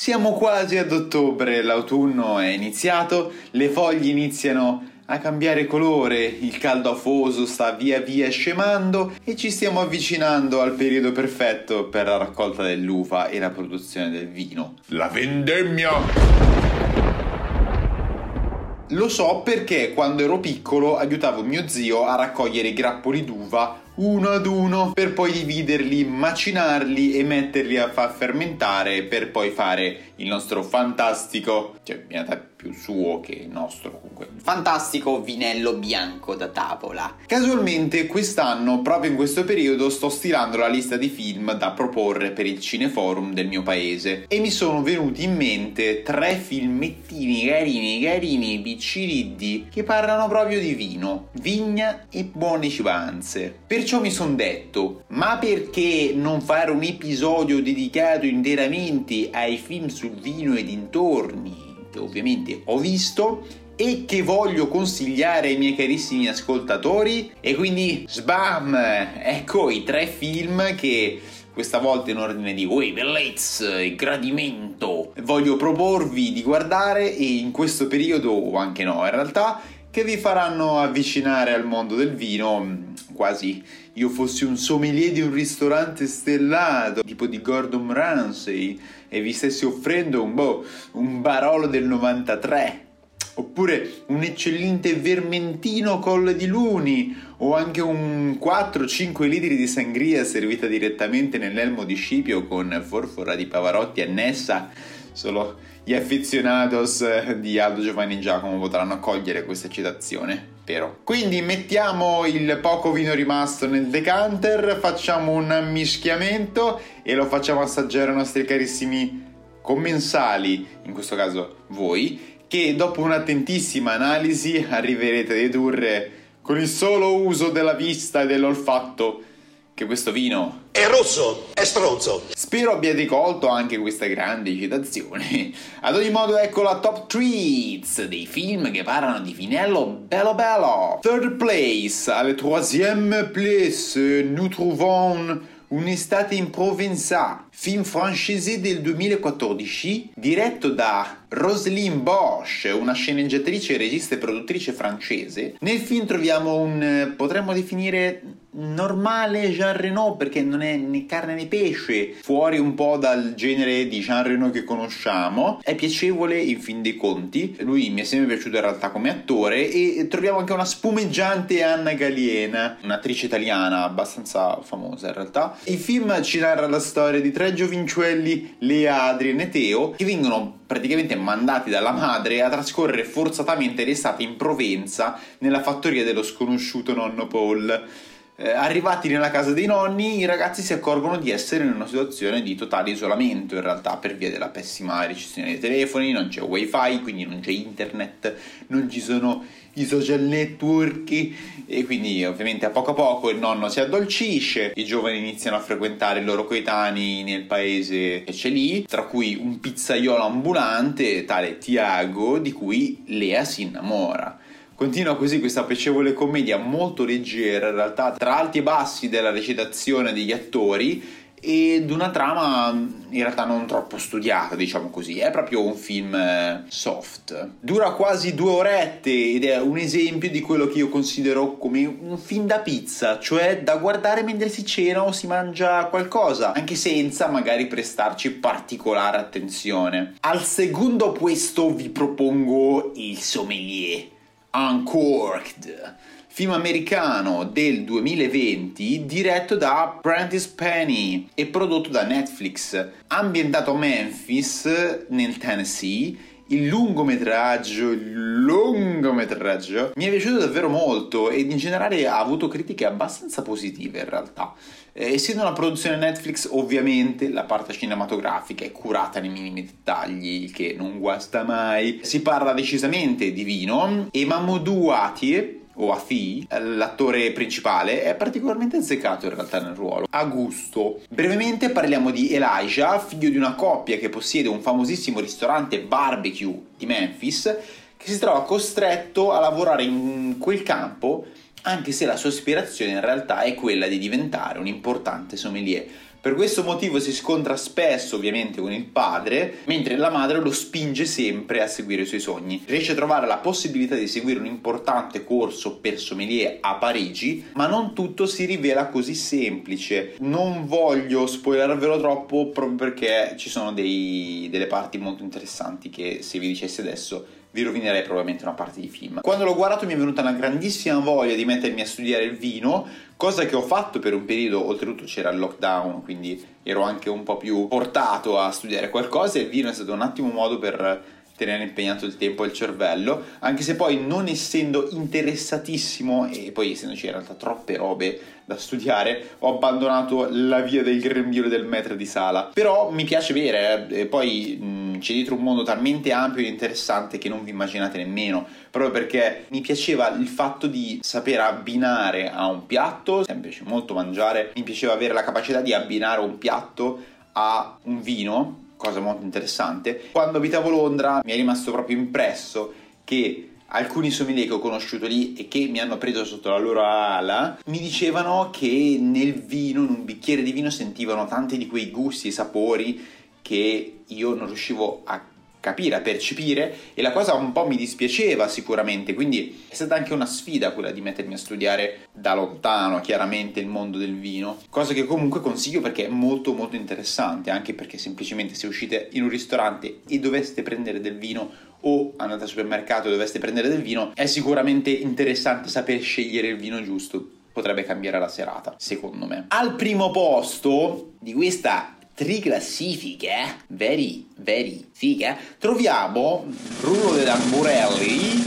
Siamo quasi ad ottobre, l'autunno è iniziato, le foglie iniziano a cambiare colore, il caldo afoso sta via via scemando e ci stiamo avvicinando al periodo perfetto per la raccolta dell'uva e la produzione del vino. La vendemmia! Lo so perché quando ero piccolo aiutavo mio zio a raccogliere i grappoli d'uva uno ad uno per poi dividerli, macinarli e metterli a far fermentare per poi fare il nostro fantastico, cioè in realtà più suo che nostro comunque, fantastico vinello bianco da tavola. Casualmente quest'anno, proprio in questo periodo, sto stilando la lista di film da proporre per il cineforum del mio paese e mi sono venuti in mente tre filmettini carini carini picciriddi che parlano proprio di vino, vigna e buone cibanze. Perciò mi sono detto, ma perché non fare un episodio dedicato interamente ai film sul vino e dintorni, ovviamente ho visto e che voglio consigliare ai miei carissimi ascoltatori. E quindi, sbam! Ecco i tre film che questa volta in ordine di Ui, bellezza e gradimento voglio proporvi di guardare e in questo periodo, o anche no in realtà, che vi faranno avvicinare al mondo del vino quasi. Io fossi un sommelier di un ristorante stellato tipo di Gordon Ramsay e vi stessi offrendo un, boh, un Barolo del 93 oppure un eccellente vermentino colle di luni o anche un 4-5 litri di sangria servita direttamente nell'elmo di Scipio con forfora di Pavarotti annessa solo gli affezionados di Aldo Giovanni Giacomo potranno cogliere questa citazione. Però. Quindi mettiamo il poco vino rimasto nel decanter, facciamo un mischiamento e lo facciamo assaggiare ai nostri carissimi commensali, in questo caso voi, che dopo un'attentissima analisi arriverete a dedurre con il solo uso della vista e dell'olfatto che questo vino è rosso, è stronzo. Spero abbiate colto anche questa grande citazione. Ad ogni modo, ecco la top treats dei film che parlano di Finello bello bello. Third place, la troisième place, nous trouvons Un'estate in Provenza, film francese del 2014, diretto da Roselyne Bosch, una sceneggiatrice, regista e produttrice francese. Nel film troviamo un, potremmo definire normale Jean Reno perché non è né carne né pesce, fuori un po' dal genere di Jean Reno che conosciamo. È piacevole in fin dei conti, lui mi è sempre piaciuto in realtà come attore e troviamo anche una spumeggiante Anna Galiena, un'attrice italiana abbastanza famosa in realtà. Il film ci narra la storia di tre giovincelli, Lea, Adrien e Teo, che vengono praticamente mandati dalla madre a trascorrere forzatamente l'estate in Provenza nella fattoria dello sconosciuto nonno Paul. Eh, arrivati nella casa dei nonni, i ragazzi si accorgono di essere in una situazione di totale isolamento in realtà per via della pessima ricezione dei telefoni, non c'è wifi, quindi non c'è internet, non ci sono i social network e quindi ovviamente a poco a poco il nonno si addolcisce, i giovani iniziano a frequentare i loro coetanei nel paese che c'è lì, tra cui un pizzaiolo ambulante, tale Tiago, di cui Lea si innamora. Continua così questa piacevole commedia molto leggera in realtà, tra alti e bassi della recitazione degli attori ed una trama in realtà non troppo studiata, diciamo così, è proprio un film eh, soft. Dura quasi due orette ed è un esempio di quello che io considero come un film da pizza, cioè da guardare mentre si cena o si mangia qualcosa, anche senza magari prestarci particolare attenzione. Al secondo posto vi propongo il sommelier Uncorked, film americano del 2020 diretto da Prentice Penny e prodotto da Netflix, ambientato a Memphis nel Tennessee. Il lungometraggio, il lungometraggio mi è piaciuto davvero molto ed in generale ha avuto critiche abbastanza positive in realtà. Eh, essendo una produzione Netflix, ovviamente la parte cinematografica è curata nei minimi dettagli, che non guasta mai. Si parla decisamente di vino e Mamoudou Atie, o Afi, l'attore principale, è particolarmente azzeccato in realtà nel ruolo. A gusto. Brevemente parliamo di Elijah, figlio di una coppia che possiede un famosissimo ristorante barbecue di Memphis, che si trova costretto a lavorare in quel campo anche se la sua ispirazione in realtà è quella di diventare un importante sommelier. Per questo motivo si scontra spesso ovviamente con il padre, mentre la madre lo spinge sempre a seguire i suoi sogni. Riesce a trovare la possibilità di seguire un importante corso per sommelier a Parigi, ma non tutto si rivela così semplice. Non voglio spoilervelo troppo proprio perché ci sono dei, delle parti molto interessanti che se vi dicessi adesso vi rovinerei probabilmente una parte di film. Quando l'ho guardato mi è venuta una grandissima voglia di mettermi a studiare il vino, cosa che ho fatto per un periodo, oltretutto c'era il lockdown, quindi ero anche un po' più portato a studiare qualcosa e il vino è stato un attimo modo per tenere impegnato il tempo e il cervello, anche se poi non essendo interessatissimo e poi essendoci in realtà troppe robe da studiare, ho abbandonato la via del grembiule del metro di sala. Però mi piace bere, eh, poi mh, c'è dietro un mondo talmente ampio e interessante che non vi immaginate nemmeno, proprio perché mi piaceva il fatto di saper abbinare a un piatto, sempre piace molto mangiare, mi piaceva avere la capacità di abbinare un piatto a un vino cosa molto interessante. Quando abitavo Londra mi è rimasto proprio impresso che alcuni sommelier che ho conosciuto lì e che mi hanno preso sotto la loro ala mi dicevano che nel vino, in un bicchiere di vino, sentivano tanti di quei gusti e sapori che io non riuscivo a capire, a percepire e la cosa un po' mi dispiaceva sicuramente, quindi è stata anche una sfida quella di mettermi a studiare da lontano chiaramente il mondo del vino, cosa che comunque consiglio perché è molto molto interessante, anche perché semplicemente se uscite in un ristorante e doveste prendere del vino o andate al supermercato e doveste prendere del vino, è sicuramente interessante sapere scegliere il vino giusto. Potrebbe cambiare la serata, secondo me. Al primo posto di questa triclassifiche, very, very fiche, troviamo Bruno De Lamborelli,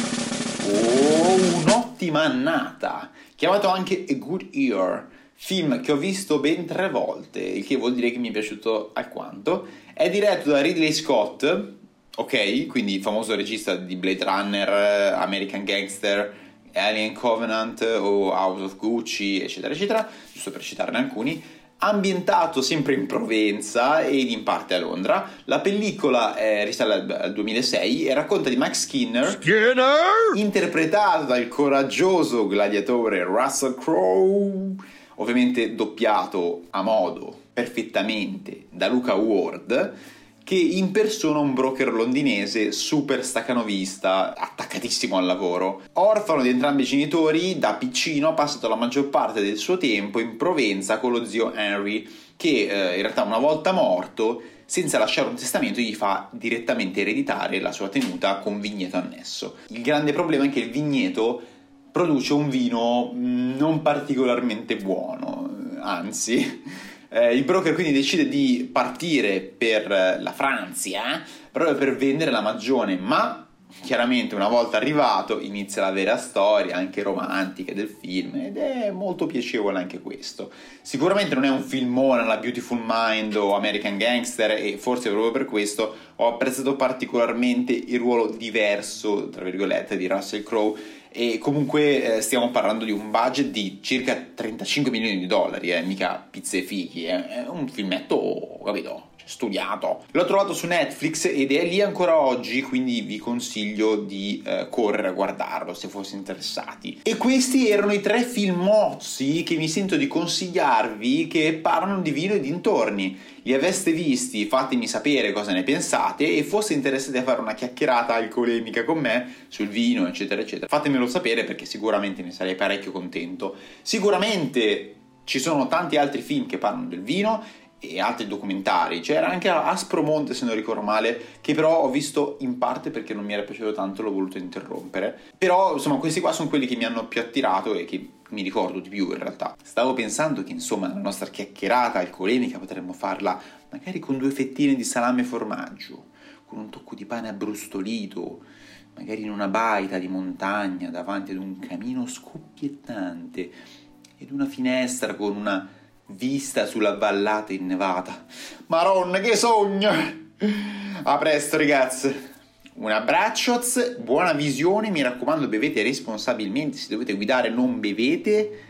oh, un'ottima annata, chiamato anche A Good Year, film che ho visto ben tre volte, il che vuol dire che mi è piaciuto alquanto. È diretto da Ridley Scott, ok, quindi famoso regista di Blade Runner, American Gangster, Alien Covenant o House of Gucci, eccetera, eccetera, giusto per citarne alcuni ambientato sempre in Provenza ed in parte a Londra. La pellicola eh, risale al 2006 e racconta di Max Skinner, Skinner, interpretato dal coraggioso gladiatore Russell Crowe, ovviamente doppiato a modo perfettamente da Luca Ward che impersona un broker londinese super staccanovista, attaccatissimo al lavoro. Orfano di entrambi i genitori, da piccino ha passato la maggior parte del suo tempo in Provenza con lo zio Henry, che eh, in realtà una volta morto, senza lasciare un testamento, gli fa direttamente ereditare la sua tenuta con vigneto annesso. Il grande problema è che il vigneto produce un vino non particolarmente buono, anzi eh, il broker quindi decide di partire per la Francia proprio per vendere la magione, ma chiaramente una volta arrivato inizia la vera storia anche romantica del film ed è molto piacevole anche questo. Sicuramente non è un filmone alla Beautiful Mind o American Gangster e forse proprio per questo ho apprezzato particolarmente il ruolo diverso tra virgolette di Russell Crowe e comunque eh, stiamo parlando di un budget di circa 35 milioni di dollari, eh, mica pizze fichi, eh. è un filmetto, capito? studiato. L'ho trovato su Netflix ed è lì ancora oggi, quindi vi consiglio di eh, correre a guardarlo se foste interessati. E questi erano i tre film mozzi che mi sento di consigliarvi che parlano di vino e dintorni. Li aveste visti, fatemi sapere cosa ne pensate e foste interessati a fare una chiacchierata alcolemica con me sul vino, eccetera, eccetera. Fatemelo sapere perché sicuramente ne sarei parecchio contento. Sicuramente ci sono tanti altri film che parlano del vino e altri documentari. C'era anche Aspromonte, se non ricordo male, che però ho visto in parte perché non mi era piaciuto tanto, l'ho voluto interrompere. Però, insomma, questi qua sono quelli che mi hanno più attirato e che mi ricordo di più in realtà. Stavo pensando che, insomma, la nostra chiacchierata alcolemica potremmo farla magari con due fettine di salame e formaggio, con un tocco di pane abbrustolito, magari in una baita di montagna davanti ad un camino scoppiettante ed una finestra con una vista sulla vallata innevata. Maronna, che sogno! A presto, ragazzi! Un abbraccio, buona visione, mi raccomando bevete responsabilmente, se dovete guidare non bevete,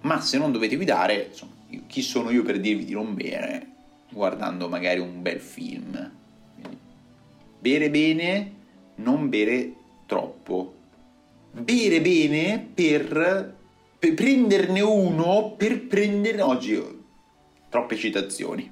ma se non dovete guidare, insomma, chi sono io per dirvi di non bere guardando magari un bel film? Quindi, bere bene, non bere troppo. Bere bene per per prenderne uno per prenderne oggi Troppe citazioni.